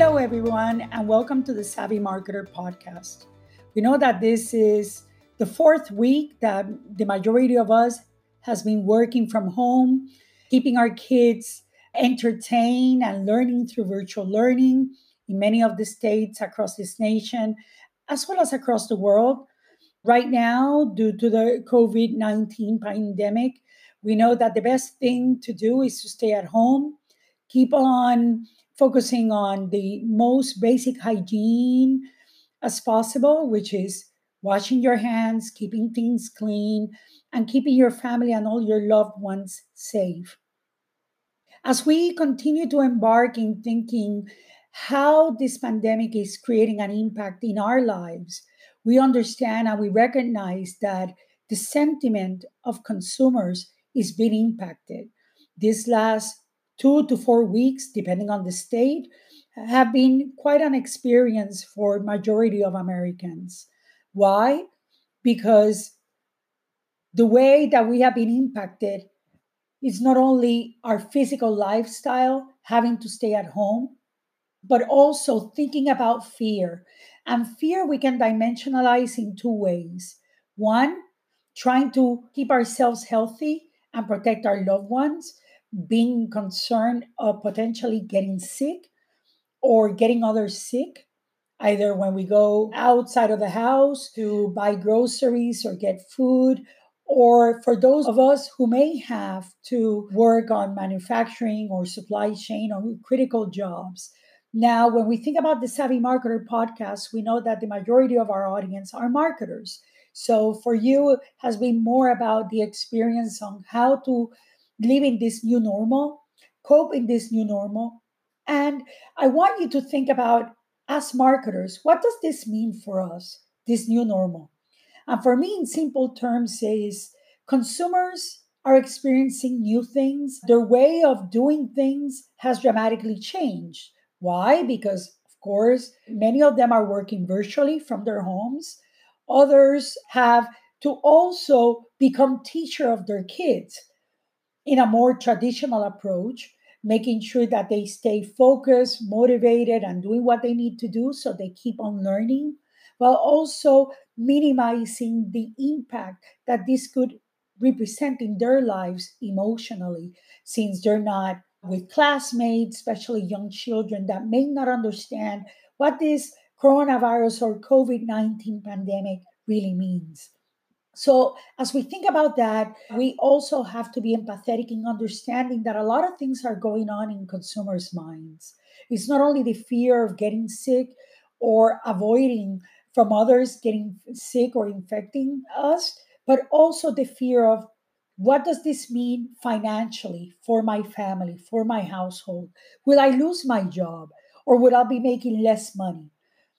Hello, everyone, and welcome to the Savvy Marketer podcast. We know that this is the fourth week that the majority of us has been working from home, keeping our kids entertained and learning through virtual learning in many of the states across this nation, as well as across the world. Right now, due to the COVID 19 pandemic, we know that the best thing to do is to stay at home, keep on focusing on the most basic hygiene as possible, which is washing your hands, keeping things clean, and keeping your family and all your loved ones safe. As we continue to embark in thinking how this pandemic is creating an impact in our lives, we understand and we recognize that the sentiment of consumers is being impacted. This last two to four weeks, depending on the state, have been quite an experience for majority of Americans. Why? Because the way that we have been impacted is not only our physical lifestyle, having to stay at home, but also thinking about fear. And fear we can dimensionalize in two ways. One, trying to keep ourselves healthy and protect our loved ones being concerned of potentially getting sick or getting others sick, either when we go outside of the house to buy groceries or get food, or for those of us who may have to work on manufacturing or supply chain or critical jobs. Now, when we think about the Savvy Marketer podcast, we know that the majority of our audience are marketers. So for you has been more about the experience on how to live in this new normal, cope in this new normal. And I want you to think about, as marketers, what does this mean for us, this new normal? And for me, in simple terms, is consumers are experiencing new things. Their way of doing things has dramatically changed. Why? Because, of course, many of them are working virtually from their homes. Others have to also become teacher of their kids in a more traditional approach, making sure that they stay focused, motivated, and doing what they need to do so they keep on learning, while also minimizing the impact that this could represent in their lives emotionally, since they're not with classmates, especially young children that may not understand what this coronavirus or COVID 19 pandemic really means. So, as we think about that, we also have to be empathetic in understanding that a lot of things are going on in consumers' minds. It's not only the fear of getting sick or avoiding from others getting sick or infecting us, but also the fear of what does this mean financially for my family, for my household? Will I lose my job or will I be making less money?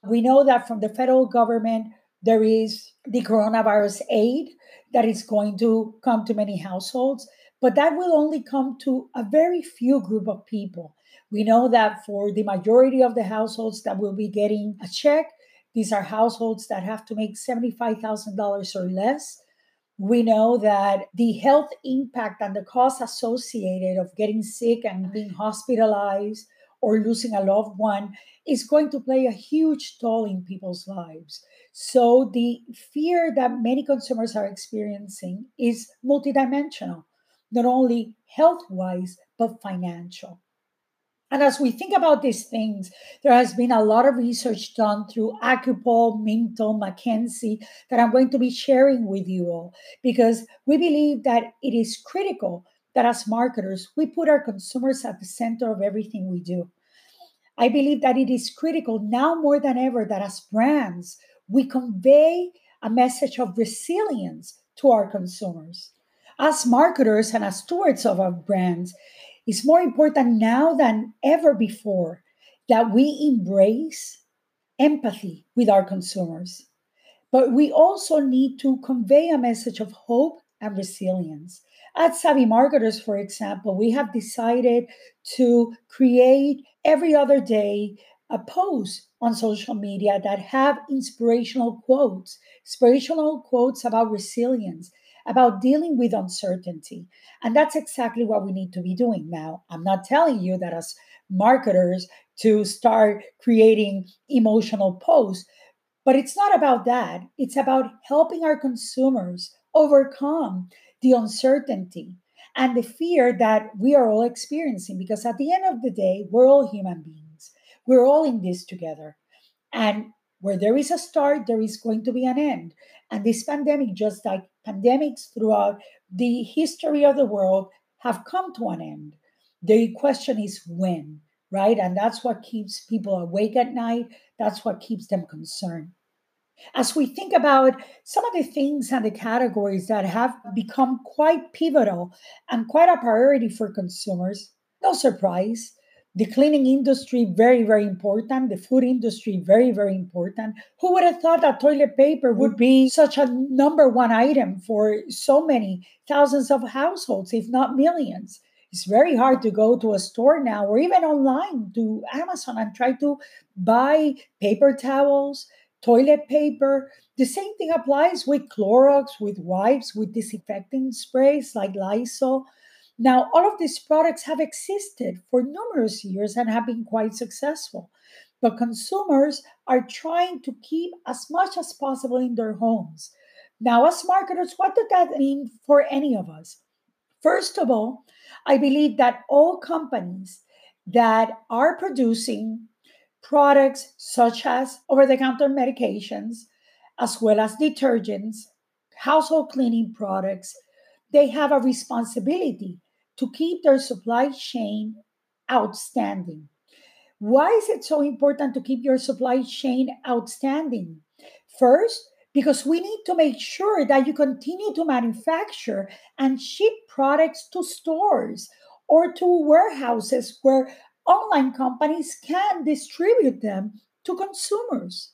We know that from the federal government, there is the coronavirus aid that is going to come to many households, but that will only come to a very few group of people. We know that for the majority of the households that will be getting a check, these are households that have to make $75,000 or less. We know that the health impact and the cost associated of getting sick and being hospitalized or losing a loved one is going to play a huge toll in people's lives. So the fear that many consumers are experiencing is multidimensional, not only health wise, but financial. And as we think about these things, there has been a lot of research done through Acupol, Mintel, McKinsey that I'm going to be sharing with you all because we believe that it is critical that as marketers, we put our consumers at the center of everything we do. I believe that it is critical now more than ever that as brands, we convey a message of resilience to our consumers. As marketers and as stewards of our brands, it's more important now than ever before that we embrace empathy with our consumers. But we also need to convey a message of hope and resilience. At Savvy Marketers, for example, we have decided to create every other day a post on social media that have inspirational quotes, inspirational quotes about resilience, about dealing with uncertainty. And that's exactly what we need to be doing now. I'm not telling you that as marketers to start creating emotional posts. But it's not about that. It's about helping our consumers overcome the uncertainty and the fear that we are all experiencing. Because at the end of the day, we're all human beings, we're all in this together. And where there is a start, there is going to be an end. And this pandemic, just like pandemics throughout the history of the world, have come to an end. The question is when, right? And that's what keeps people awake at night. That's what keeps them concerned. As we think about some of the things and the categories that have become quite pivotal and quite a priority for consumers, no surprise, the cleaning industry very very important the food industry very very important. Who would have thought that toilet paper would be such a number one item for so many thousands of households if not millions? It's very hard to go to a store now or even online to amazon and try to buy paper towels toilet paper the same thing applies with clorox with wipes with disinfecting sprays like lysol now, all of these products have existed for numerous years and have been quite successful. But consumers are trying to keep as much as possible in their homes. Now, as marketers, what does that mean for any of us? First of all, I believe that all companies that are producing products such as over the counter medications, as well as detergents, household cleaning products, they have a responsibility to keep their supply chain outstanding. Why is it so important to keep your supply chain outstanding? First, because we need to make sure that you continue to manufacture and ship products to stores or to warehouses where online companies can distribute them to consumers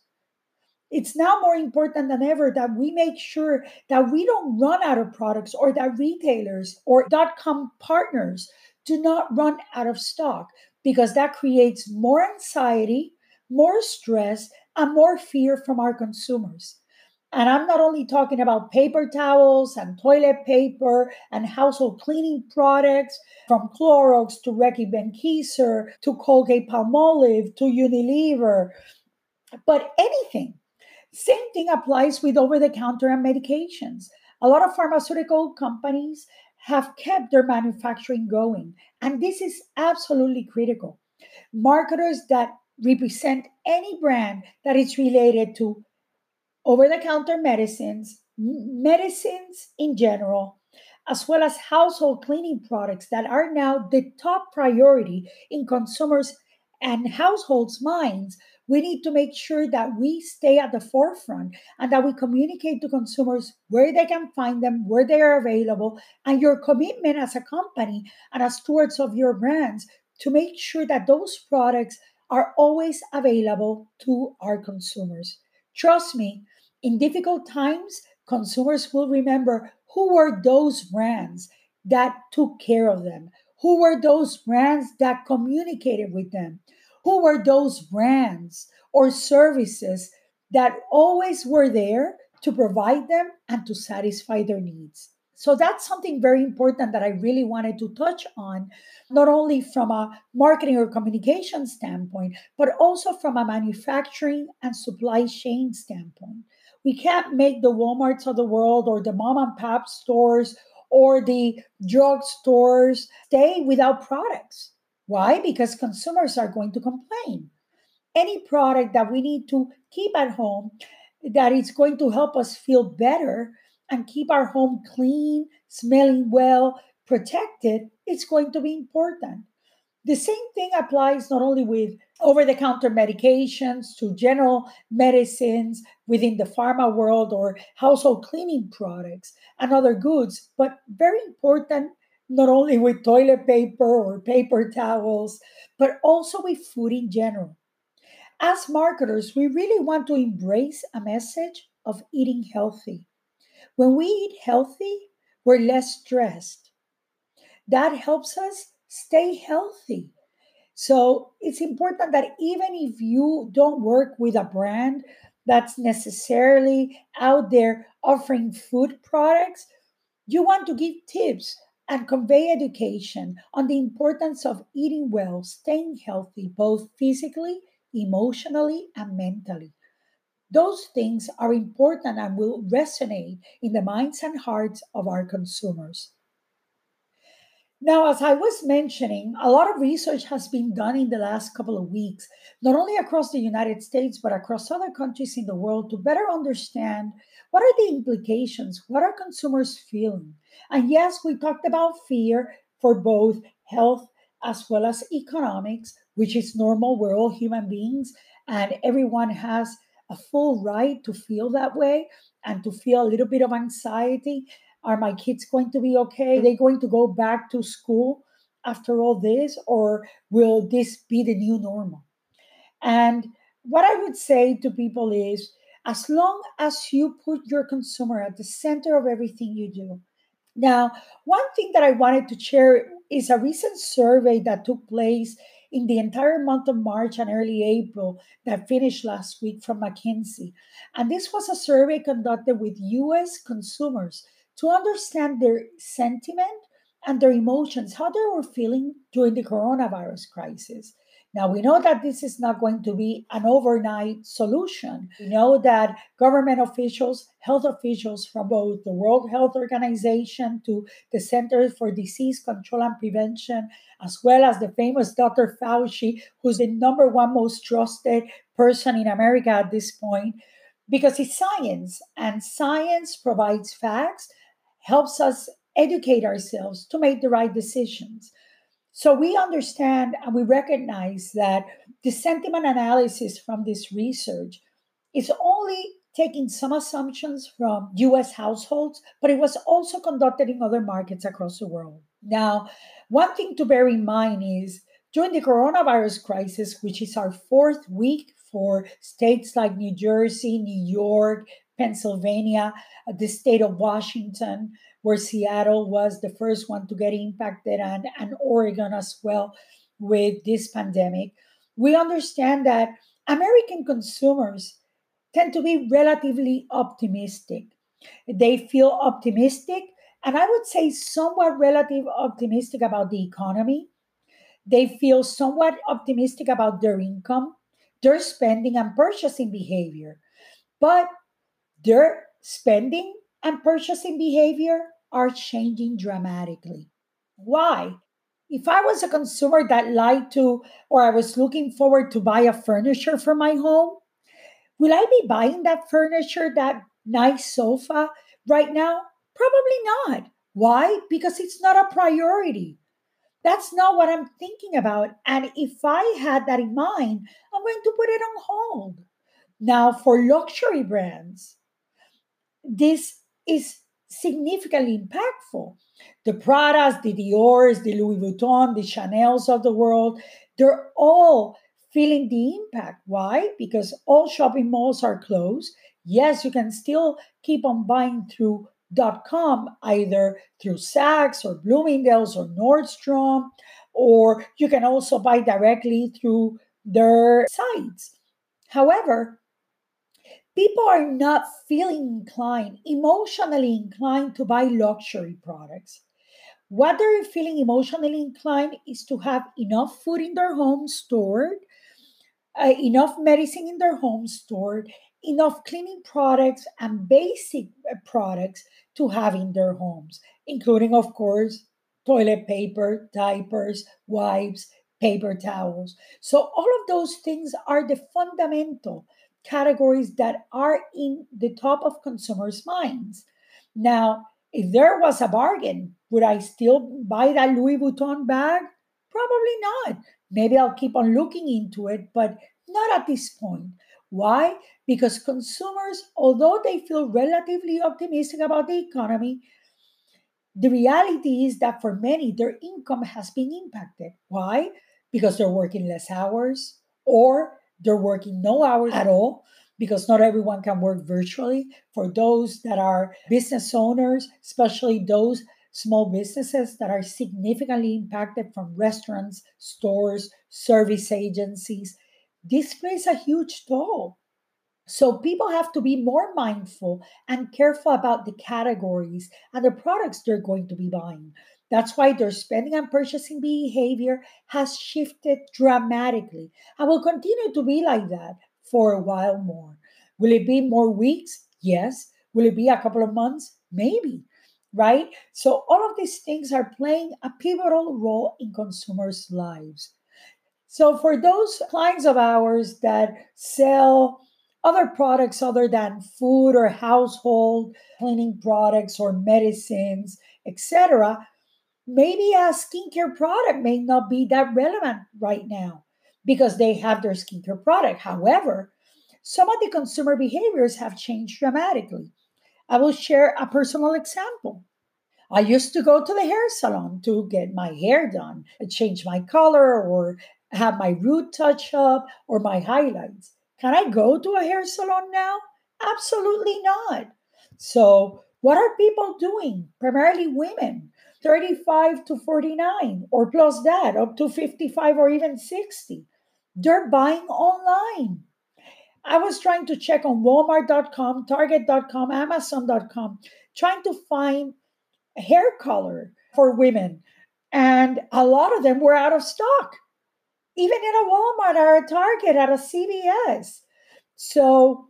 it's now more important than ever that we make sure that we don't run out of products or that retailers or dot com partners do not run out of stock because that creates more anxiety, more stress, and more fear from our consumers. And I'm not only talking about paper towels and toilet paper and household cleaning products from Clorox to Reckitt Benckiser to Colgate Palmolive to Unilever, but anything same thing applies with over the counter and medications. A lot of pharmaceutical companies have kept their manufacturing going, and this is absolutely critical. Marketers that represent any brand that is related to over the counter medicines, medicines in general, as well as household cleaning products that are now the top priority in consumers' and households' minds we need to make sure that we stay at the forefront and that we communicate to consumers where they can find them, where they are available, and your commitment as a company and as stewards of your brands to make sure that those products are always available to our consumers. Trust me, in difficult times, consumers will remember who were those brands that took care of them, who were those brands that communicated with them who were those brands or services that always were there to provide them and to satisfy their needs. So that's something very important that I really wanted to touch on, not only from a marketing or communication standpoint, but also from a manufacturing and supply chain standpoint. We can't make the Walmarts of the world or the mom and pop stores or the drug stores stay without products. Why? Because consumers are going to complain. Any product that we need to keep at home that is going to help us feel better and keep our home clean, smelling well, protected, it's going to be important. The same thing applies not only with over the counter medications to general medicines within the pharma world or household cleaning products and other goods, but very important not only with toilet paper or paper towels, but also with food in general. As marketers, we really want to embrace a message of eating healthy. When we eat healthy, we're less stressed. That helps us stay healthy. So it's important that even if you don't work with a brand that's necessarily out there offering food products, you want to give tips and convey education on the importance of eating well, staying healthy, both physically, emotionally, and mentally. Those things are important and will resonate in the minds and hearts of our consumers. Now, as I was mentioning, a lot of research has been done in the last couple of weeks, not only across the United States, but across other countries in the world to better understand what are the implications, what are consumers feeling. And yes, we talked about fear for both health as well as economics, which is normal. We're all human beings, and everyone has a full right to feel that way and to feel a little bit of anxiety are my kids going to be okay? Are they going to go back to school after all this, or will this be the new normal? And what I would say to people is as long as you put your consumer at the center of everything you do. Now, one thing that I wanted to share is a recent survey that took place in the entire month of March and early April that finished last week from McKinsey. And this was a survey conducted with US consumers to understand their sentiment and their emotions, how they were feeling during the coronavirus crisis. Now, we know that this is not going to be an overnight solution. We know that government officials, health officials from both the World Health Organization to the Center for Disease Control and Prevention, as well as the famous Dr. Fauci, who's the number one most trusted person in America at this point, because it's science and science provides facts helps us educate ourselves to make the right decisions. So we understand and we recognize that the sentiment analysis from this research is only taking some assumptions from US households, but it was also conducted in other markets across the world. Now, one thing to bear in mind is during the coronavirus crisis, which is our fourth week for states like New Jersey, New York, Pennsylvania, uh, the state of Washington, where Seattle was the first one to get impacted, and, and Oregon as well with this pandemic. We understand that American consumers tend to be relatively optimistic. They feel optimistic, and I would say somewhat relative optimistic about the economy. They feel somewhat optimistic about their income, their spending, and purchasing behavior. But their spending and purchasing behavior are changing dramatically. Why? If I was a consumer that liked to, or I was looking forward to buy a furniture for my home, will I be buying that furniture, that nice sofa right now? Probably not. Why? Because it's not a priority. That's not what I'm thinking about. And if I had that in mind, I'm going to put it on hold. Now, for luxury brands, this is significantly impactful. The Pradas, the Dior's, the Louis Vuitton, the Chanel's of the world, they're all feeling the impact. Why? Because all shopping malls are closed. Yes, you can still keep on buying through .com, either through Saks or Bloomingdale's or Nordstrom, or you can also buy directly through their sites. However, people are not feeling inclined, emotionally inclined to buy luxury products. What they're feeling emotionally inclined is to have enough food in their home stored, uh, enough medicine in their home stored, enough cleaning products and basic uh, products to have in their homes, including, of course, toilet paper, diapers, wipes, paper towels. So, all of those things are the fundamental categories that are in the top of consumers' minds. Now, if there was a bargain, would I still buy that Louis Vuitton bag? Probably not. Maybe I'll keep on looking into it, but not at this point. Why? Because consumers, although they feel relatively optimistic about the economy, the reality is that for many, their income has been impacted. Why? Because they're working less hours or they're working no hours at all because not everyone can work virtually. For those that are business owners, especially those small businesses that are significantly impacted from restaurants, stores, service agencies, this plays a huge toll. So people have to be more mindful and careful about the categories and the products they're going to be buying. That's why their spending and purchasing behavior has shifted dramatically and will continue to be like that for a while more. Will it be more weeks? Yes. Will it be a couple of months? Maybe. Right? So, all of these things are playing a pivotal role in consumers' lives. So, for those clients of ours that sell other products other than food or household cleaning products or medicines, etc., maybe a skincare product may not be that relevant right now because they have their skincare product. However, some of the consumer behaviors have changed dramatically. I will share a personal example. I used to go to the hair salon to get my hair done, change my color, or have my root touch up, or my highlights. Can I go to a hair salon now? Absolutely not. So, what are people doing? Primarily women, 35 to 49, or plus that, up to 55 or even 60. They're buying online. I was trying to check on Walmart.com, Target.com, Amazon.com, trying to find hair color for women. And a lot of them were out of stock, even in a Walmart or a Target, at a CVS. So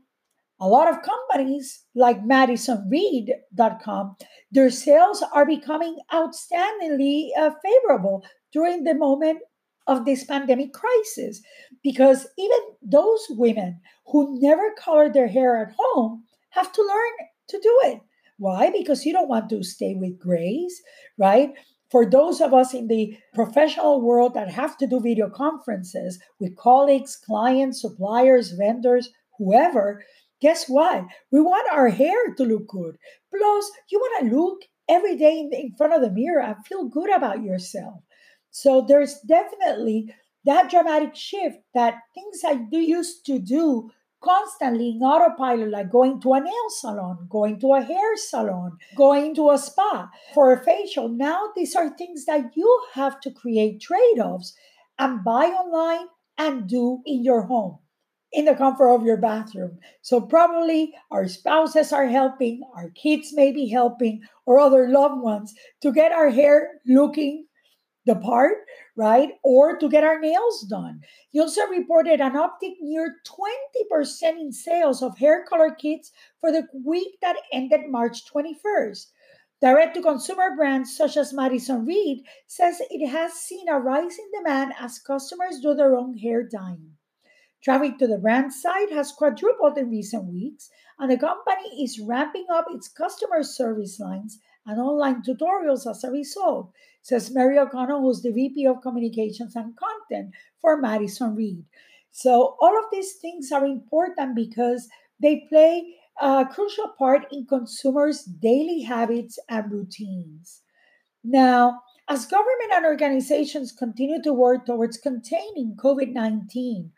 a lot of companies like MadisonReed.com, their sales are becoming outstandingly uh, favorable during the moment of this pandemic crisis because even those women who never color their hair at home have to learn to do it. Why? Because you don't want to stay with grays, right? For those of us in the professional world that have to do video conferences with colleagues, clients, suppliers, vendors, whoever, guess what? We want our hair to look good. Plus, you want to look every day in, front of the mirror and feel good about yourself. So there's definitely that dramatic shift that things I do used to do constantly in autopilot, like going to a nail salon, going to a hair salon, going to a spa for a facial. Now, these are things that you have to create trade offs and buy online and do in your home in the comfort of your bathroom. So, probably our spouses are helping, our kids may be helping, or other loved ones to get our hair looking the part, right? Or to get our nails done. Also reported an uptick near 20% in sales of hair color kits for the week that ended March 21st. Direct to consumer brands such as Madison Reed says it has seen a rise in demand as customers do their own hair dyeing. Traffic to the brand site has quadrupled in recent weeks, and the company is ramping up its customer service lines and online tutorials as a result, says Mary O'Connell, who's the VP of Communications and Content for Madison Reed. So, all of these things are important because they play a crucial part in consumers' daily habits and routines. Now, as government and organizations continue to work towards containing COVID 19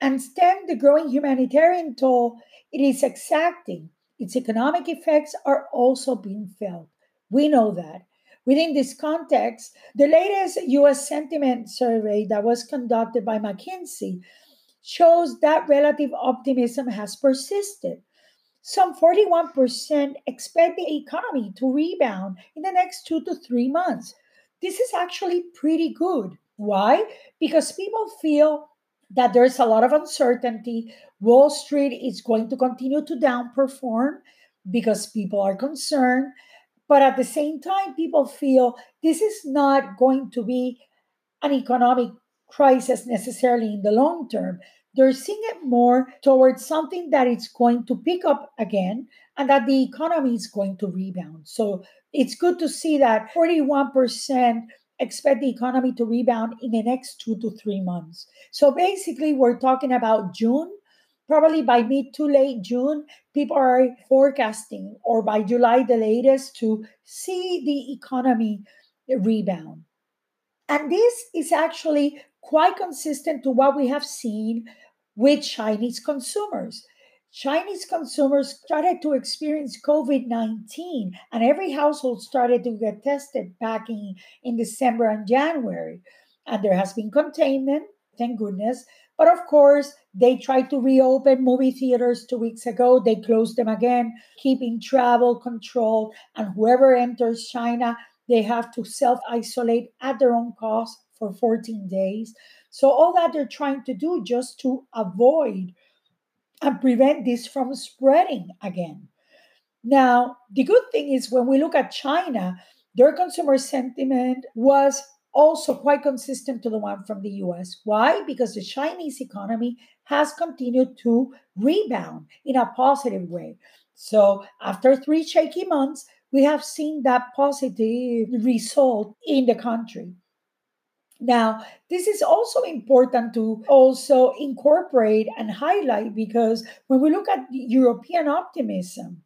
and stem the growing humanitarian toll it is exacting, its economic effects are also being felt. We know that. Within this context, the latest US sentiment survey that was conducted by McKinsey shows that relative optimism has persisted. Some 41% expect the economy to rebound in the next two to three months. This is actually pretty good. Why? Because people feel that there's a lot of uncertainty. Wall Street is going to continue to downperform because people are concerned. But at the same time, people feel this is not going to be an economic crisis necessarily in the long term. They're seeing it more towards something that it's going to pick up again and that the economy is going to rebound. So it's good to see that 41% expect the economy to rebound in the next two to three months. So basically, we're talking about June. Probably by mid to late June, people are forecasting, or by July, the latest, to see the economy rebound. And this is actually quite consistent to what we have seen with Chinese consumers. Chinese consumers started to experience COVID 19, and every household started to get tested back in, in December and January. And there has been containment, thank goodness. But of course, they tried to reopen movie theaters two weeks ago. They closed them again, keeping travel controlled. And whoever enters China They have to self isolate at their own cost for 14 days. So, all that they're trying to do just to avoid and prevent this from spreading again. Now, the good thing is when we look at China, their consumer sentiment was also quite consistent to the one from the US. Why? Because the Chinese economy has continued to rebound in a positive way. So, after three shaky months, we have seen that positive result in the country. Now, this is also important to also incorporate and highlight because when we look at European optimism,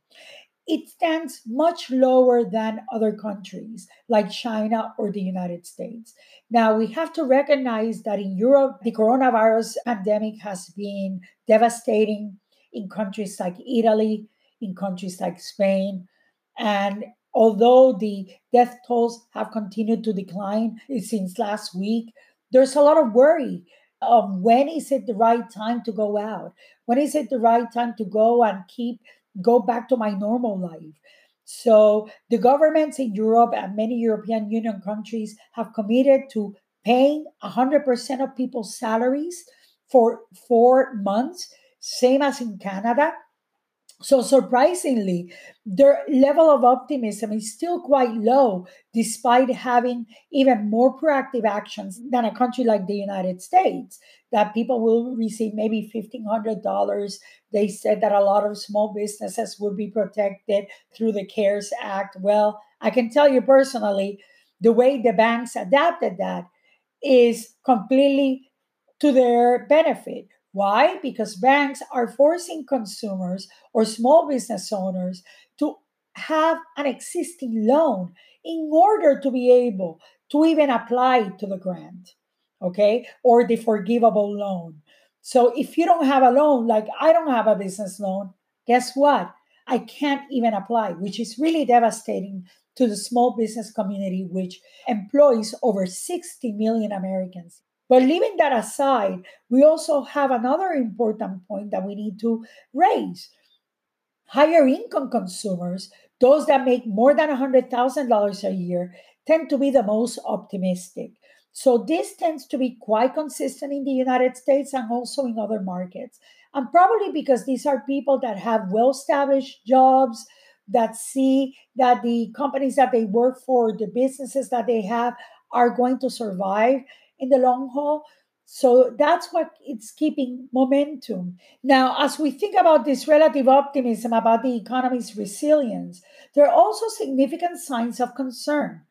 it stands much lower than other countries like China or the United States. Now, we have to recognize that in Europe, the coronavirus pandemic has been devastating in countries like Italy, in countries like Spain. And although the death tolls have continued to decline since last week, there's a lot of worry of when is it the right time to go out? When is it the right time to go and keep go back to my normal life? So the governments in Europe and many European Union countries have committed to paying 100% of people's salaries for 4 months, same as in Canada. So, surprisingly, their level of optimism is still quite low, despite having even more proactive actions than a country like the United States, that people will receive maybe $1,500. They said that a lot of small businesses would be protected through the CARES Act. Well, I can tell you personally, the way the banks adapted that is completely to their benefit why? Because banks are forcing consumers or small business owners to have an existing loan in order to be able to even apply to the grant, okay, or the forgivable loan. So if you don't have a loan, like I don't have a business loan, guess what? I can't even apply, which is really devastating to the small business community, which employs over 60 million Americans. But leaving that aside, we also have another important point that we need to raise. Higher income consumers, those that make more than $100,000 a year, tend to be the most optimistic. So this tends to be quite consistent in the United States and also in other markets. And probably because these are people that have well established jobs, that see that the companies that they work for, the businesses that they have, are going to survive in the long haul. So that's what it's keeping momentum. Now, as we think about this relative optimism about the economy's resilience, there are also significant signs of concern.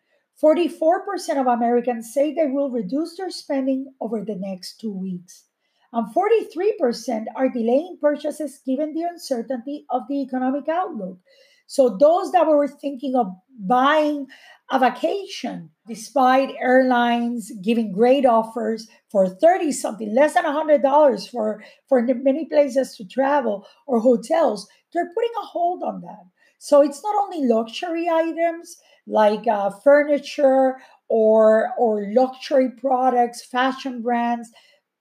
44% of Americans say they will reduce their spending over the next two weeks. And 43% are delaying purchases given the uncertainty of the economic outlook. So, those that were thinking of buying a vacation, despite airlines giving great offers for 30 something, less than $100 for, for many places to travel or hotels, they're putting a hold on that. So it's not only luxury items like uh, furniture or, or luxury products, fashion brands,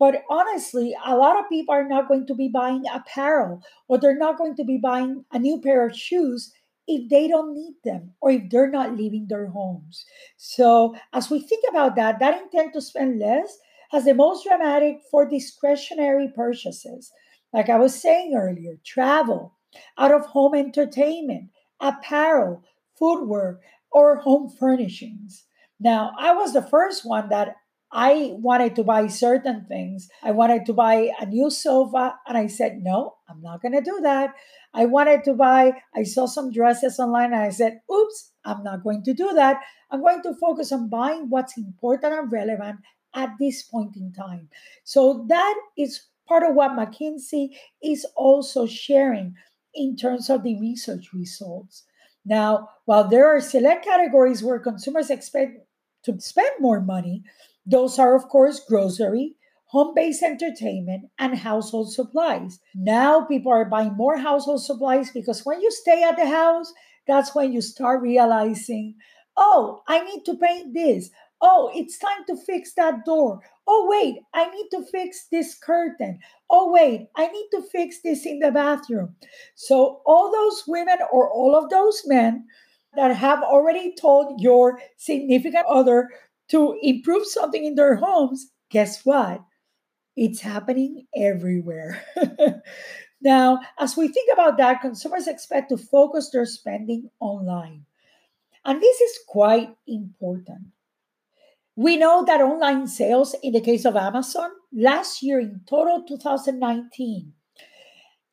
but honestly, a lot of people are not going to be buying apparel or they're not going to be buying a new pair of shoes if they don't need them or if they're not leaving their homes. So, as we think about that, that intent to spend less has the most dramatic for discretionary purchases. Like I was saying earlier, travel, out of home entertainment, apparel, footwear, or home furnishings. Now, I was the first one that I wanted to buy certain things. I wanted to buy a new sofa, and I said, no, I'm not going to do that. I wanted to buy, I saw some dresses online, and I said, oops, I'm not going to do that. I'm going to focus on buying what's important and relevant at this point in time. So that is part of what McKinsey is also sharing in terms of the research results. Now, while there are select categories where consumers expect to spend more money, those are, of course, grocery, home based entertainment, and household supplies. Now people are buying more household supplies because when you stay at the house, that's when you start realizing, oh, I need to paint this. Oh, it's time to fix that door. Oh, wait, I need to fix this curtain. Oh, wait, I need to fix this in the bathroom. So, all those women or all of those men that have already told your significant other to improve something in their homes, guess what? It's happening everywhere. now, as we think about that, consumers expect to focus their spending online. And this is quite important. We know that online sales, in the case of Amazon, last year in total 2019,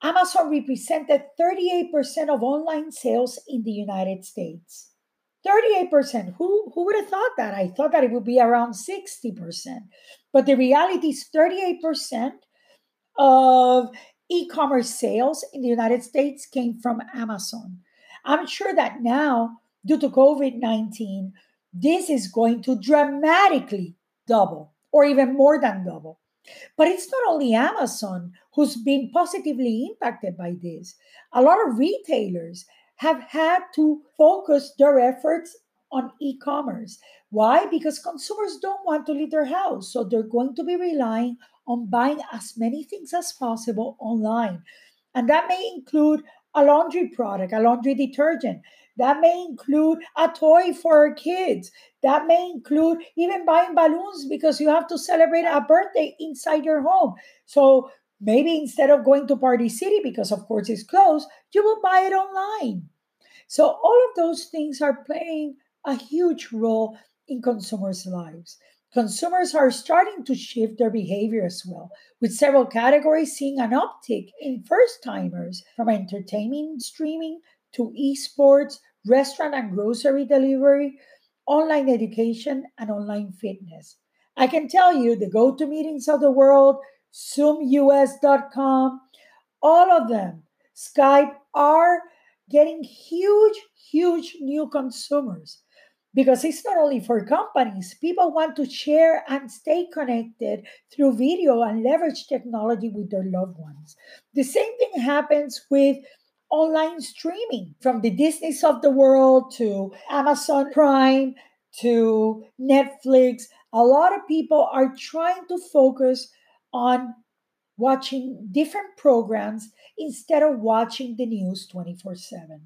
Amazon represented 38% of online sales in the United States. 38%. Who, who would have thought that? I thought that it would be around 60%. But the reality is 38% of e commerce sales in the United States came from Amazon. I'm sure that now, due to COVID 19, this is going to dramatically double or even more than double. But it's not only Amazon who's been positively impacted by this. A lot of retailers have had to focus their efforts on e commerce. Why? Because consumers don't want to leave their house. So they're going to be relying on buying as many things as possible online. And that may include a laundry product, a laundry detergent. That may include a toy for our kids. That may include even buying balloons because you have to celebrate a birthday inside your home. So maybe instead of going to Party City, because of course it's closed, you will buy it online. So all of those things are playing a huge role in consumers' lives. Consumers are starting to shift their behavior as well, with several categories seeing an uptick in first timers from entertainment streaming to esports, restaurant and grocery delivery, online education, and online fitness. I can tell you the go to meetings of the world, ZoomUS.com, all of them, Skype, are getting huge, huge new consumers because it's not only for companies. People want to share and stay connected through video and leverage technology with their loved ones. The same thing happens with online streaming from the Disneys of the world to Amazon Prime to Netflix. A lot of people are trying to focus on watching different programs instead of watching the news 24 7.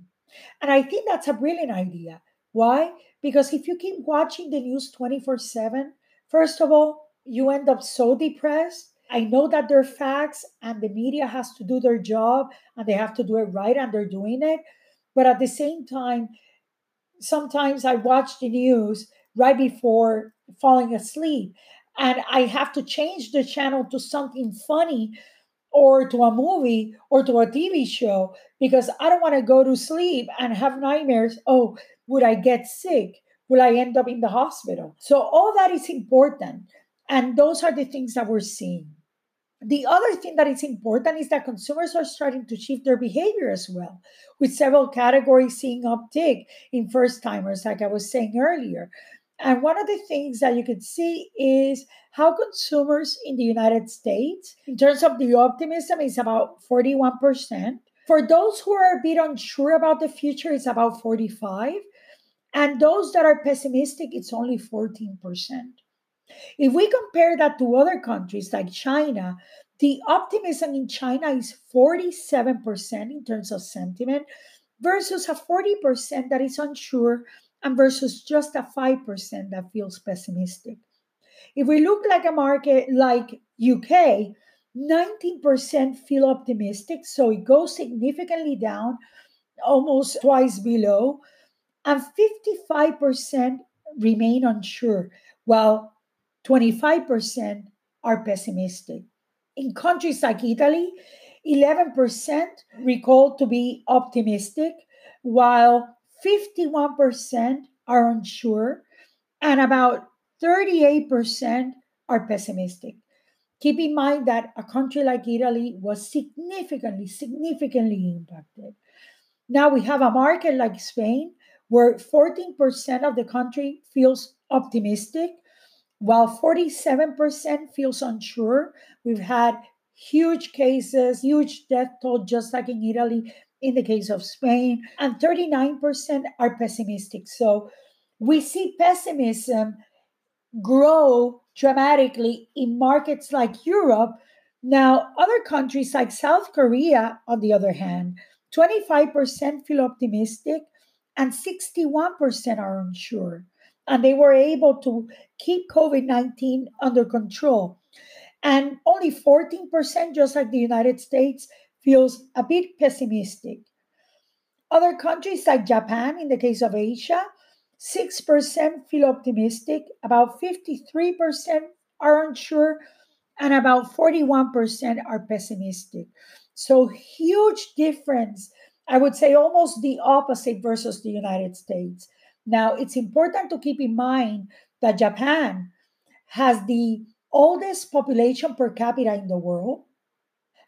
And I think that's a brilliant idea. Why? Because if you keep watching the news 24 7, first of all, you end up so depressed I know that they're facts and the media has to do their job and they have to do it right and they're doing it. But at the same time, sometimes I watch the news right before falling asleep and I have to change the channel to something funny or to a movie or to a TV show because I don't want to go to sleep and have nightmares. Oh, would I get sick? Will I end up in the hospital? So, all that is important. And those are the things that we're seeing. The other thing that is important is that consumers are starting to shift their behavior as well, with several categories seeing uptick in first timers, like I was saying earlier. And one of the things that you can see is how consumers in the United States, in terms of the optimism, is about 41%. For those who are a bit unsure about the future, it's about 45. And those that are pessimistic, it's only 14%. If we compare that to other countries like China, the optimism in China is 47% in terms of sentiment versus a 40% that is unsure and versus just a 5% that feels pessimistic. If we look like a market like UK, 19% feel optimistic, so it goes significantly down, almost twice below, and 55% remain unsure, while 25% are pessimistic. In countries like Italy, 11% recall to be optimistic, while 51% are unsure, and about 38% are pessimistic. Keep in mind that a country like Italy was significantly, significantly impacted. Now we have a market like Spain where 14% of the country feels optimistic, while 47% feels unsure, we've had huge cases, huge death toll, just like in Italy, in the case of Spain, and 39% are pessimistic. So we see pessimism grow dramatically in markets like Europe. Now, other countries like South Korea, on the other hand, 25% feel optimistic, and 61% are unsure. And they were able to keep COVID 19 under control. And only 14%, just like the United States, feels a bit pessimistic. Other countries like Japan, in the case of Asia, 6% feel optimistic, about 53% are unsure, and about 41% are pessimistic. So, huge difference. I would say almost the opposite versus the United States. Now, it's important to keep in mind that Japan has the oldest population per capita in the world.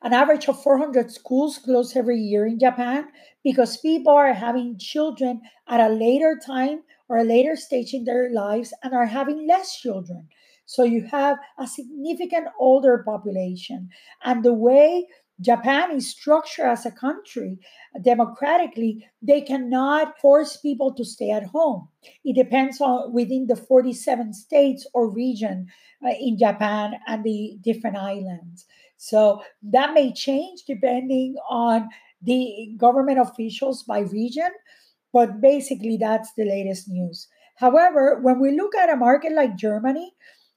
An average of 400 schools close every year in Japan because people are having children at a later time or a later stage in their lives and are having less children. So you have a significant older population. And the way Japan is structured as a country democratically, they cannot force people to stay at home. It depends on within the 47 states or region uh, in Japan and the different islands. So that may change depending on the government officials by region, but basically that's the latest news. However, when we look at a market like Germany,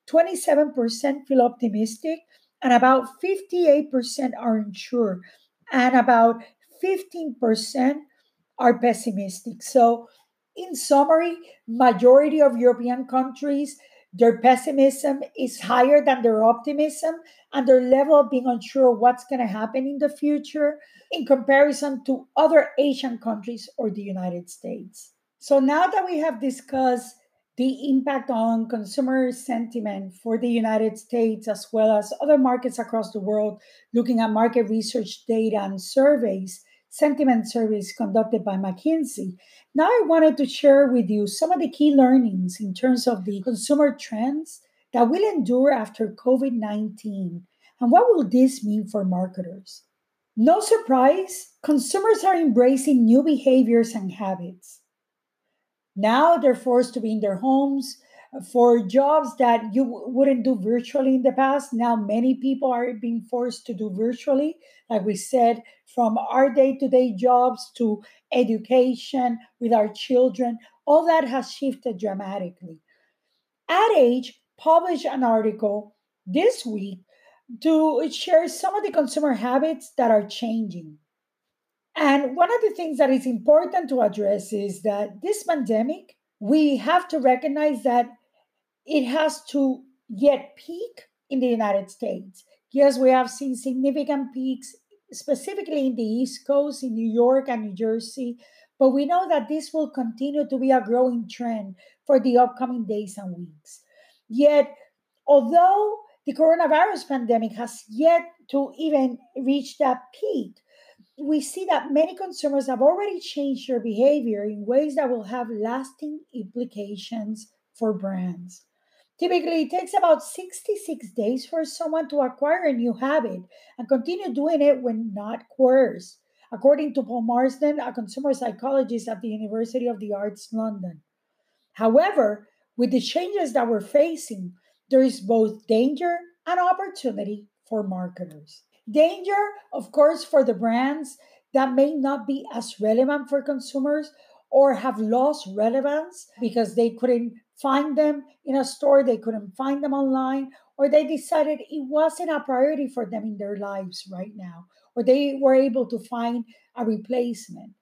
27% feel optimistic, and about 58% are unsure, and about 15% are pessimistic. So, in summary, majority of European countries their pessimism is higher than their optimism, and their level of being unsure what's going to happen in the future in comparison to other Asian countries or the United States. So, now that we have discussed the impact on consumer sentiment for the United States as well as other markets across the world, looking at market research data and surveys, sentiment surveys conducted by McKinsey. Now, I wanted to share with you some of the key learnings in terms of the consumer trends that will endure after COVID 19 and what will this mean for marketers? No surprise, consumers are embracing new behaviors and habits. Now they're forced to be in their homes for jobs that you wouldn't do virtually in the past. Now many people are being forced to do virtually, like we said, from our day to day jobs to education with our children. All that has shifted dramatically. Ad Age published an article this week to share some of the consumer habits that are changing. And one of the things that is important to address is that this pandemic, we have to recognize that it has to yet peak in the United States. Yes, we have seen significant peaks, specifically in the East Coast, in New York and New Jersey, but we know that this will continue to be a growing trend for the upcoming days and weeks. Yet, although the coronavirus pandemic has yet to even reach that peak, we see that many consumers have already changed their behavior in ways that will have lasting implications for brands. Typically, it takes about 66 days for someone to acquire a new habit and continue doing it when not coerced, according to Paul Marsden, a consumer psychologist at the University of the Arts London. However, with the changes that we're facing, there is both danger and opportunity for marketers. Danger, of course, for the brands that may not be as relevant for consumers or have lost relevance because they couldn't find them in a store, they couldn't find them online, or they decided it wasn't a priority for them in their lives right now, or they were able to find a replacement.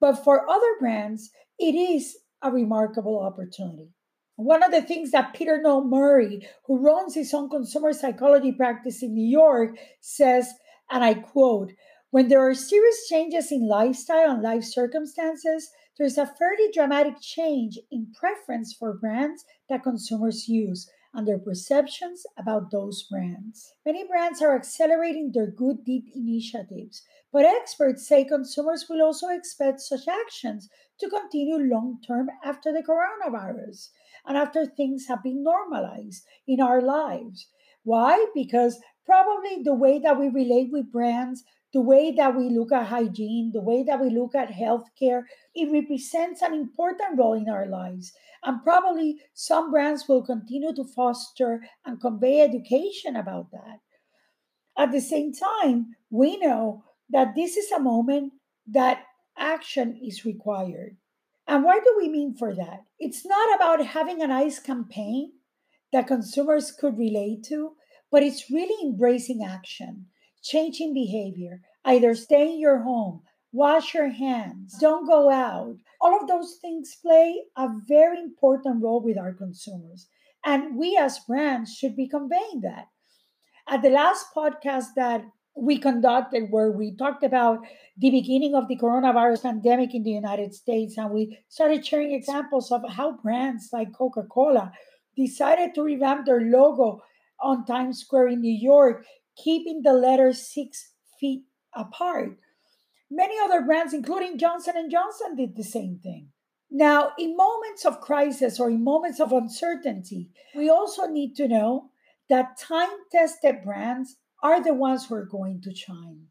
But for other brands, it is a remarkable opportunity. One of the things that Peter Noel Murray, who runs his own consumer psychology practice in New York, says, and I quote, when there are serious changes in lifestyle and life circumstances, there's a fairly dramatic change in preference for brands that consumers use and their perceptions about those brands. Many brands are accelerating their good deed initiatives, but experts say consumers will also expect such actions to continue long term after the coronavirus and after things have been normalized in our lives. Why? Because probably the way that we relate with brands, the way that we look at hygiene, the way that we look at healthcare, it represents an important role in our lives. And probably some brands will continue to foster and convey education about that. At the same time, we know that this is a moment that action is required. And what do we mean for that? It's not about having a nice campaign that consumers could relate to, but it's really embracing action, changing behavior, either stay in your home, wash your hands, don't go out. All of those things play a very important role with our consumers. And we as brands should be conveying that. At the last podcast that we conducted where we talked about the beginning of the coronavirus pandemic in the United States and we started sharing examples of how brands like Coca-Cola decided to revamp their logo on Times Square in New York, keeping the letters 6 feet apart. Many other brands including Johnson & Johnson did the same thing. Now, in moments of crisis or in moments of uncertainty, we also need to know that time-tested brands are the ones who are going to shine.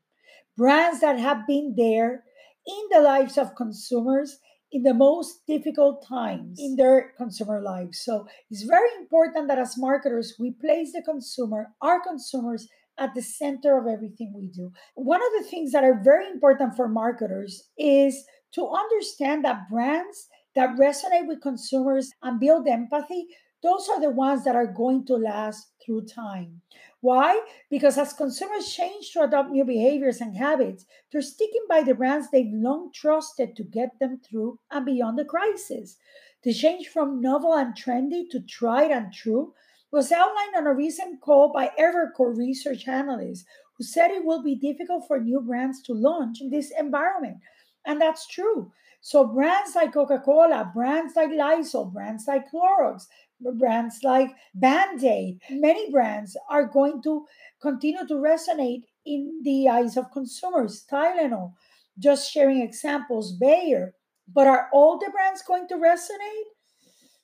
Brands that have been there in the lives of consumers in the most difficult times in their consumer lives. So it's very important that as marketers, we place the consumer, our consumers, at the center of everything we do. One of the things that are very important for marketers is to understand that brands that resonate with consumers and build empathy those are the ones that are going to last through time. Why? Because as consumers change to adopt new behaviors and habits, they're sticking by the brands they've long trusted to get them through and beyond the crisis. The change from novel and trendy to tried and true was outlined on a recent call by Evercore research analysts who said it will be difficult for new brands to launch in this environment. And that's true. So brands like Coca-Cola, brands like Lysol, brands like Clorox, brands like Band-Aid, many brands are going to continue to resonate in the eyes of consumers. Tylenol, just sharing examples, Bayer. But are all the brands going to resonate?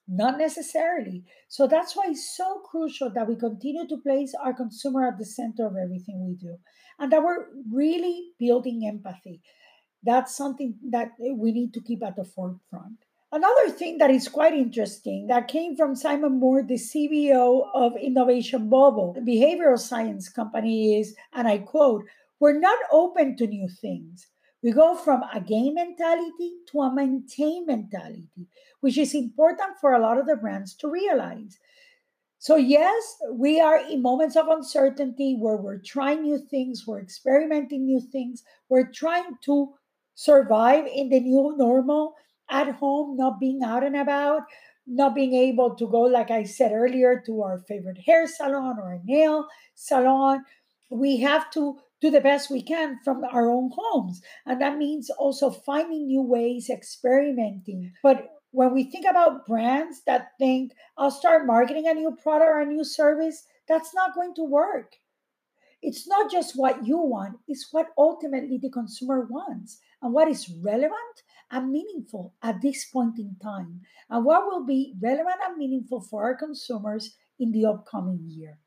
Not necessarily. So that's why it's so crucial that we continue to place our consumer at the center of everything we do and that we're really building empathy. That's something that we need to keep at the forefront. Another thing that is quite interesting that came from Simon Moore, the CBO of Innovation Bubble, a behavioral science company, is, and I quote, we're not open to new things. We go from a gain mentality to a maintain mentality, which is important for a lot of the brands to realize. So, yes, we are in moments of uncertainty where we're trying new things, we're experimenting new things, we're trying to survive in the new normal at home, not being out and about, not being able to go, like I said earlier, to our favorite hair salon or nail salon. We have to do the best we can from our own homes. And that means also finding new ways, experimenting. But when we think about brands that think, I'll start marketing a new product or a new service, that's not going to work. It's not just what you want, it's what ultimately the consumer wants and what is relevant and meaningful at this point in time, and what will be relevant and meaningful for our consumers in the upcoming year.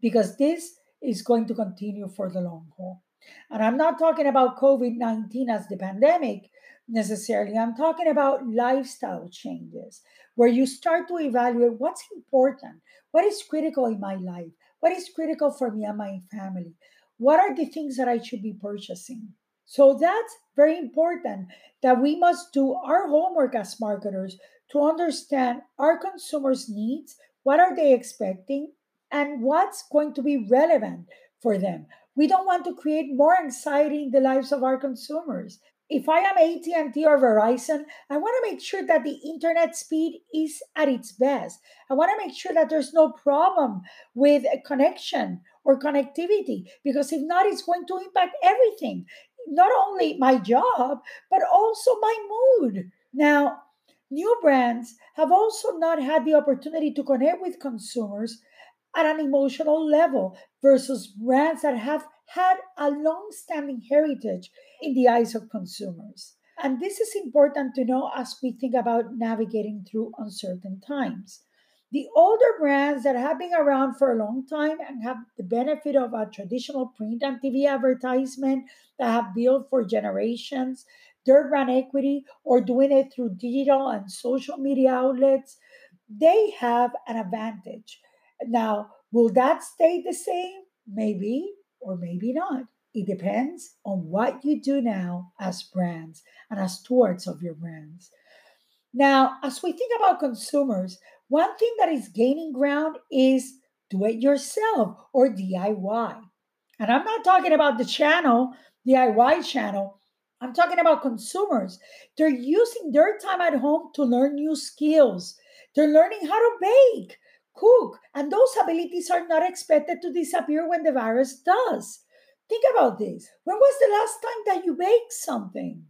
Because this is going to continue for the long haul. And I'm not talking about COVID 19 as the pandemic necessarily. I'm talking about lifestyle changes where you start to evaluate what's important, what is critical in my life, what is critical for me and my family, what are the things that I should be purchasing. So that's very important that we must do our homework as marketers to understand our consumers' needs, what are they expecting, and what's going to be relevant for them. We don't want to create more anxiety in the lives of our consumers. If I am AT&T or Verizon, I want to make sure that the internet speed is at its best. I want to make sure that there's no problem with a connection or connectivity because if not it's going to impact everything not only my job, but also my mood. Now, new brands have also not had the opportunity to connect with consumers at an emotional level versus brands that have had a long standing heritage in the eyes of consumers. And this is important to know as we think about navigating through uncertain times. The older brands that have been around for a long time and have the benefit of a traditional print and TV advertisement that have built for generations, their brand equity, or doing it through digital and social media outlets, they have an advantage. Now, will that stay the same? Maybe, or maybe not. It depends on what you do now as brands and as stewards of your brands. Now, as we think about consumers, one thing that is gaining ground is do it yourself or DIY. And I'm not talking about the channel, DIY channel. I'm talking about consumers. They're using their time at home to learn new skills. They're learning how to bake, cook, and those abilities are not expected to disappear when the virus does. Think about this. When was the last time that you baked something?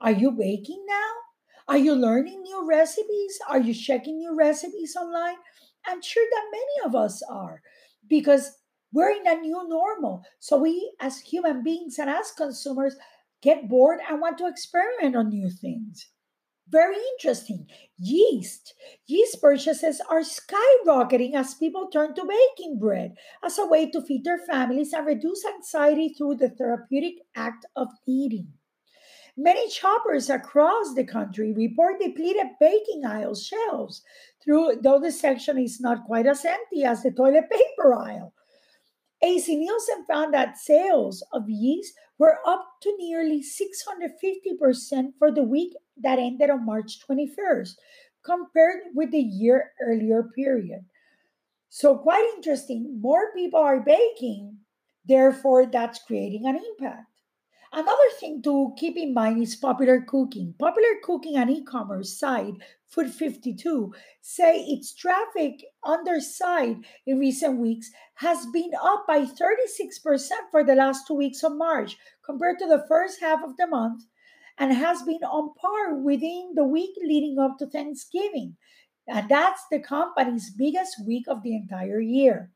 Are you baking now? Are you learning new recipes? Are you checking new recipes online? I'm sure that many of us are because we're in a new normal. So we, as human beings and as consumers, get bored and want to experiment on new things. Very interesting. Yeast. Yeast purchases are skyrocketing as people turn to baking bread as a way to feed their families and reduce anxiety through the therapeutic act of eating. Many shoppers across the country report depleted baking aisle shelves, through, though the section is not quite as empty as the toilet paper aisle. AC Nielsen found that sales of yeast were up to nearly 650% for the week that ended on March 21st, compared with the year earlier period. So, quite interesting. More people are baking, therefore, that's creating an impact. Another thing to keep in mind is popular cooking. Popular cooking and e-commerce site Food52 say its traffic on their site in recent weeks has been up by 36% for the last two weeks of March compared to the first half of the month and has been on par within the week leading up to Thanksgiving. And that's the company's biggest week of the entire year.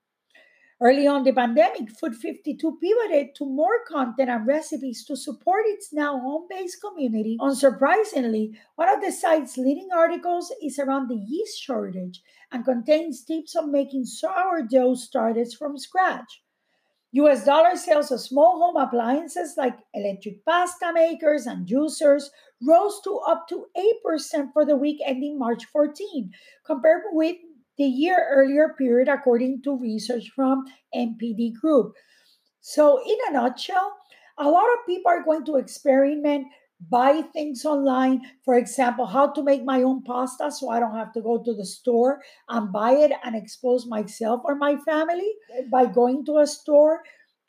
Early on the pandemic, Food52 pivoted to more content and recipes to support its now home based community. Unsurprisingly, one of the site's leading articles is around the yeast shortage and contains tips on making sourdough starters from scratch. US dollar sales of small home appliances like electric pasta makers and juicers rose to up to 8% for the week ending March 14, compared with the year earlier period, according to research from NPD Group. So, in a nutshell, a lot of people are going to experiment, buy things online. For example, how to make my own pasta so I don't have to go to the store and buy it and expose myself or my family by going to a store,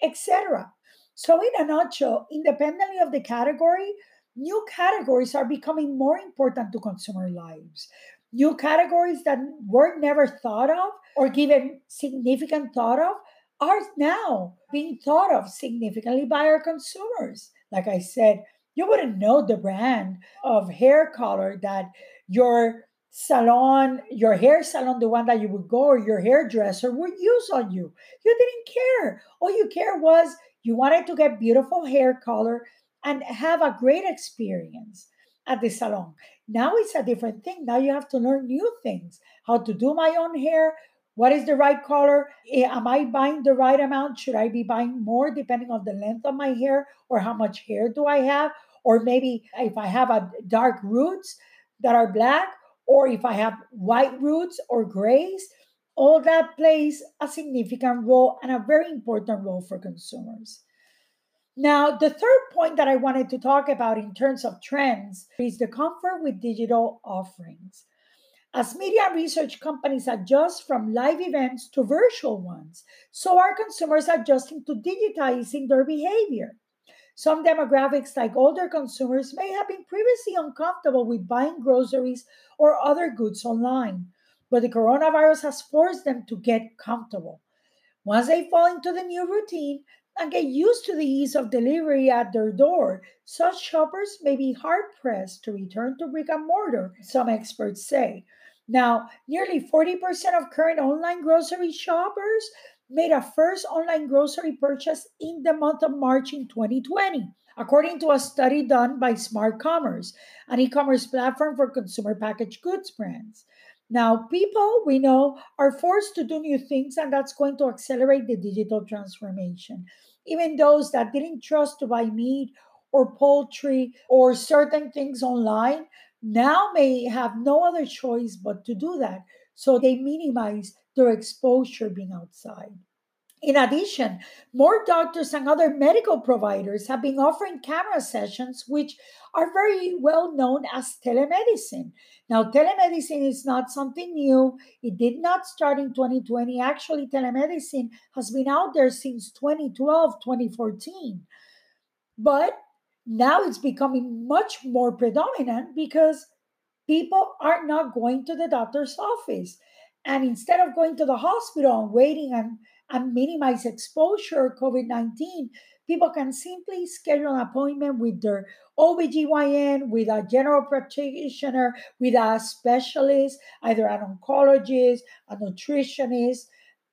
etc. So, in a nutshell, independently of the category, new categories are becoming more important to consumer lives new categories that were never thought of or given significant thought of are now being thought of significantly by our consumers. Like I said, you wouldn't know the brand of hair color that your salon, your hair salon, the one that you would go, or your hairdresser would use on you. You didn't care. All you care was you wanted to get beautiful hair color and have a great experience at the salon. Now it's a different thing. Now you have to learn new things how to do my own hair. What is the right color? Eh, am I buying the right amount? Should I be buying more depending on the length of my hair or how much hair do I have? Or maybe if I have a dark roots that are black, or if I have white roots or grays, all that plays a significant role and a very important role for consumers. Now, the third point that I wanted to talk about in terms of trends is the comfort with digital offerings. As media research companies adjust from live events to virtual ones, so are consumers adjusting to digitizing their behavior. Some demographics, like older consumers, may have been previously uncomfortable with buying groceries or other goods online, but the coronavirus has forced them to get comfortable. Once they fall into the new routine, and get used to the ease of delivery at their door, such shoppers may be hard pressed to return to brick and mortar, some experts say. Now, nearly 40% of current online grocery shoppers made a first online grocery purchase in the month of March in 2020, according to a study done by Smart Commerce, an e commerce platform for consumer packaged goods brands. Now, people we know are forced to do new things, and that's going to accelerate the digital transformation. Even those that didn't trust to buy meat or poultry or certain things online now may have no other choice but to do that. So they minimize their exposure being outside. In addition, more doctors and other medical providers have been offering camera sessions, which are very well known as telemedicine. Now, telemedicine is not something new. It did not start in 2020. Actually, telemedicine has been out there since 2012, 2014. But now it's becoming much more predominant because people are not going to the doctor's office. And instead of going to the hospital and waiting and, and minimize exposure COVID 19, people can simply schedule an appointment with their OBGYN, with a general practitioner, with a specialist, either an oncologist, a nutritionist,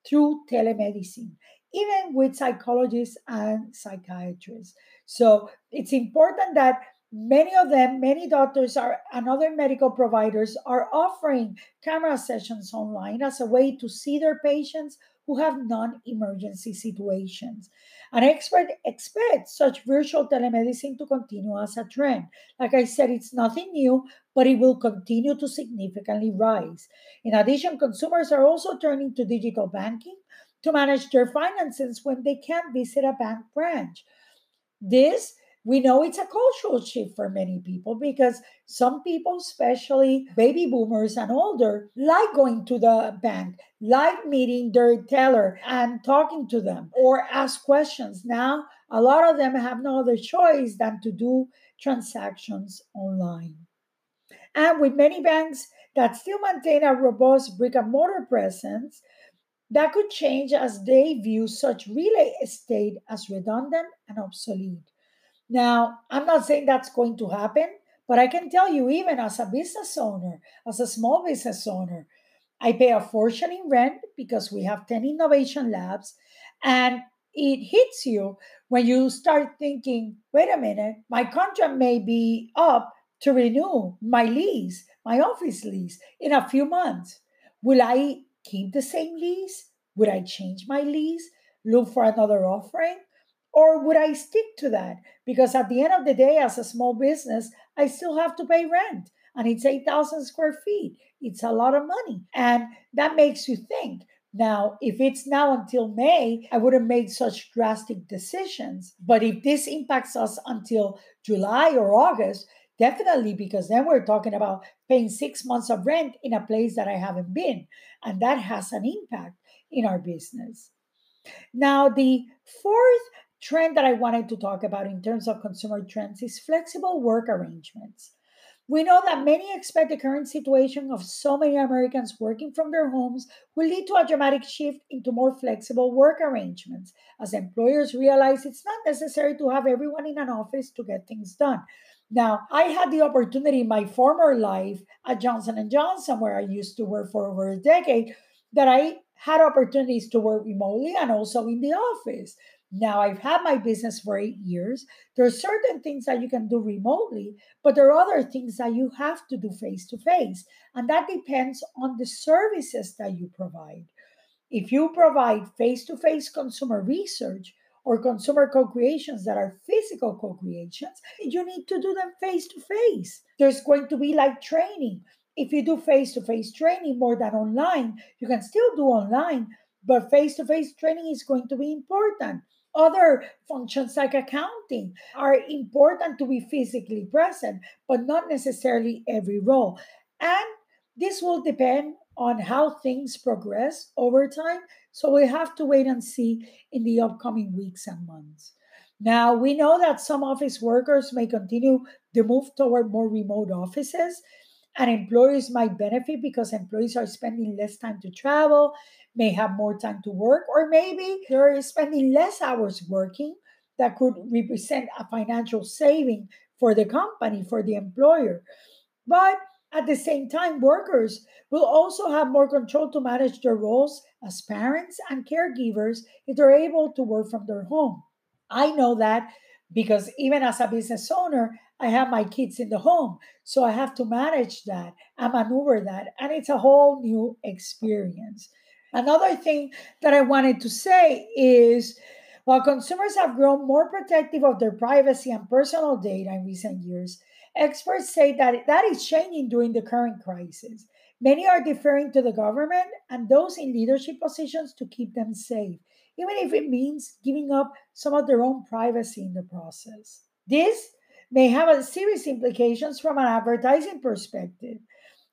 through telemedicine, even with psychologists and psychiatrists. So it's important that many of them, many doctors are and other medical providers are offering camera sessions online as a way to see their patients who have non-emergency situations. An expert expects such virtual telemedicine to continue as a trend. Like I said, it's nothing new, but it will continue to significantly rise. In addition, consumers are also turning to digital banking to manage their finances when they can't visit a bank branch. This we know it's a cultural shift for many people because some people, especially baby boomers and older, like going to the bank, like meeting their teller and talking to them or ask questions. Now, a lot of them have no other choice than to do transactions online. And with many banks that still maintain a robust brick and mortar presence, that could change as they view such real estate as redundant and obsolete. Now, I'm not saying that's going to happen, but I can tell you, even as a business owner, as a small business owner, I pay a fortune in rent because we have 10 innovation labs. And it hits you when you start thinking, wait a minute, my contract may be up to renew my lease, my office lease, in a few months. Will I keep the same lease? Would I change my lease? Look for another offering? Or would I stick to that? Because at the end of the day, as a small business, I still have to pay rent and it's 8,000 square feet. It's a lot of money. And that makes you think. Now, if it's now until May, I wouldn't make such drastic decisions. But if this impacts us until July or August, definitely because then we're talking about paying six months of rent in a place that I haven't been. And that has an impact in our business. Now, the fourth trend that I wanted to talk about in terms of consumer trends is flexible work arrangements. We know that many expect the current situation of so many Americans working from their homes will lead to a dramatic shift into more flexible work arrangements as employers realize it's not necessary to have everyone in an office to get things done. Now, I had the opportunity in my former life at Johnson & Johnson where I used to work for over a decade that I had opportunities to work remotely and also in the office. Now, I've had my business for eight years. There are certain things that you can do remotely, but there are other things that you have to do face to face. And that depends on the services that you provide. If you provide face to face consumer research or consumer co creations that are physical co creations, you need to do them face to face. There's going to be like training. If you do face to face training more than online, you can still do online, but face to face training is going to be important. Other functions like accounting are important to be physically present, but not necessarily every role. And this will depend on how things progress over time. So we have to wait and see in the upcoming weeks and months. Now, we know that some office workers may continue the move toward more remote offices, and employers might benefit because employees are spending less time to travel may have more time to work, or maybe they're spending less hours working that could represent a financial saving for the company, for the employer. But at the same time, workers will also have more control to manage their roles as parents and caregivers if they're able to work from their home. I know that because even as a business owner, I have my kids in the home. So I have to manage that and maneuver that. And it's a whole new experience. Another thing that I wanted to say is while consumers have grown more protective of their privacy and personal data in recent years, experts say that that is changing during the current crisis. Many are deferring to the government and those in leadership positions to keep them safe. even if it means giving up some of their own privacy in the process. This may have serious implications from an advertising perspective.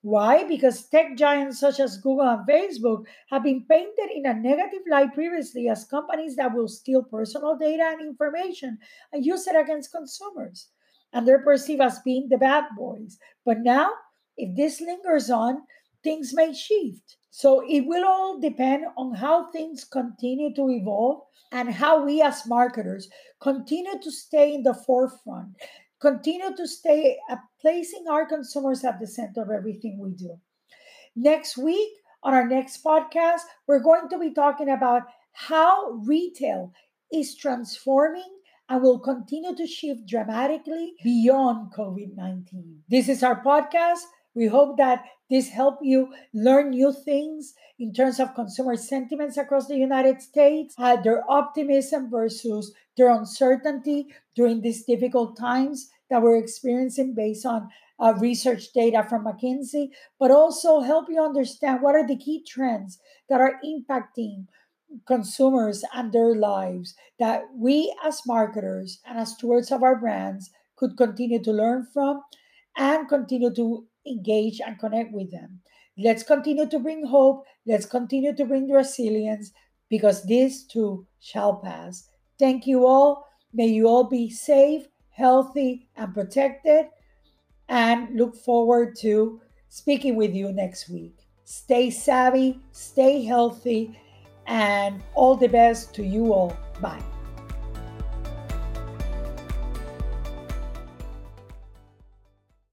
Why? Because tech giants such as Google and Facebook have been painted in a negative light previously as companies that will steal personal data and information and use it against consumers. And they're perceived as being the bad boys. But now, if this lingers on, things may shift. So it will all depend on how things continue to evolve and how we as marketers continue to stay in the forefront, continue to stay at placing our consumers at the center of everything we do. Next week, on our next podcast, we're going to be talking about how retail is transforming and will continue to shift dramatically beyond COVID 19. This is our podcast. We hope that this helped you learn new things in terms of consumer sentiments across the United States, uh, their optimism versus their uncertainty during these difficult times that we're experiencing based on uh, research data from McKinsey, but also help you understand what are the key trends that are impacting consumers and their lives that we as marketers and as stewards of our brands could continue to learn from and continue to engage and connect with them. Let's continue to bring hope. Let's continue to bring resilience because this too shall pass. Thank you all. May you all be safe, healthy, and protected. And look forward to speaking with you next week. Stay savvy, stay healthy, and all the best to you all. Bye.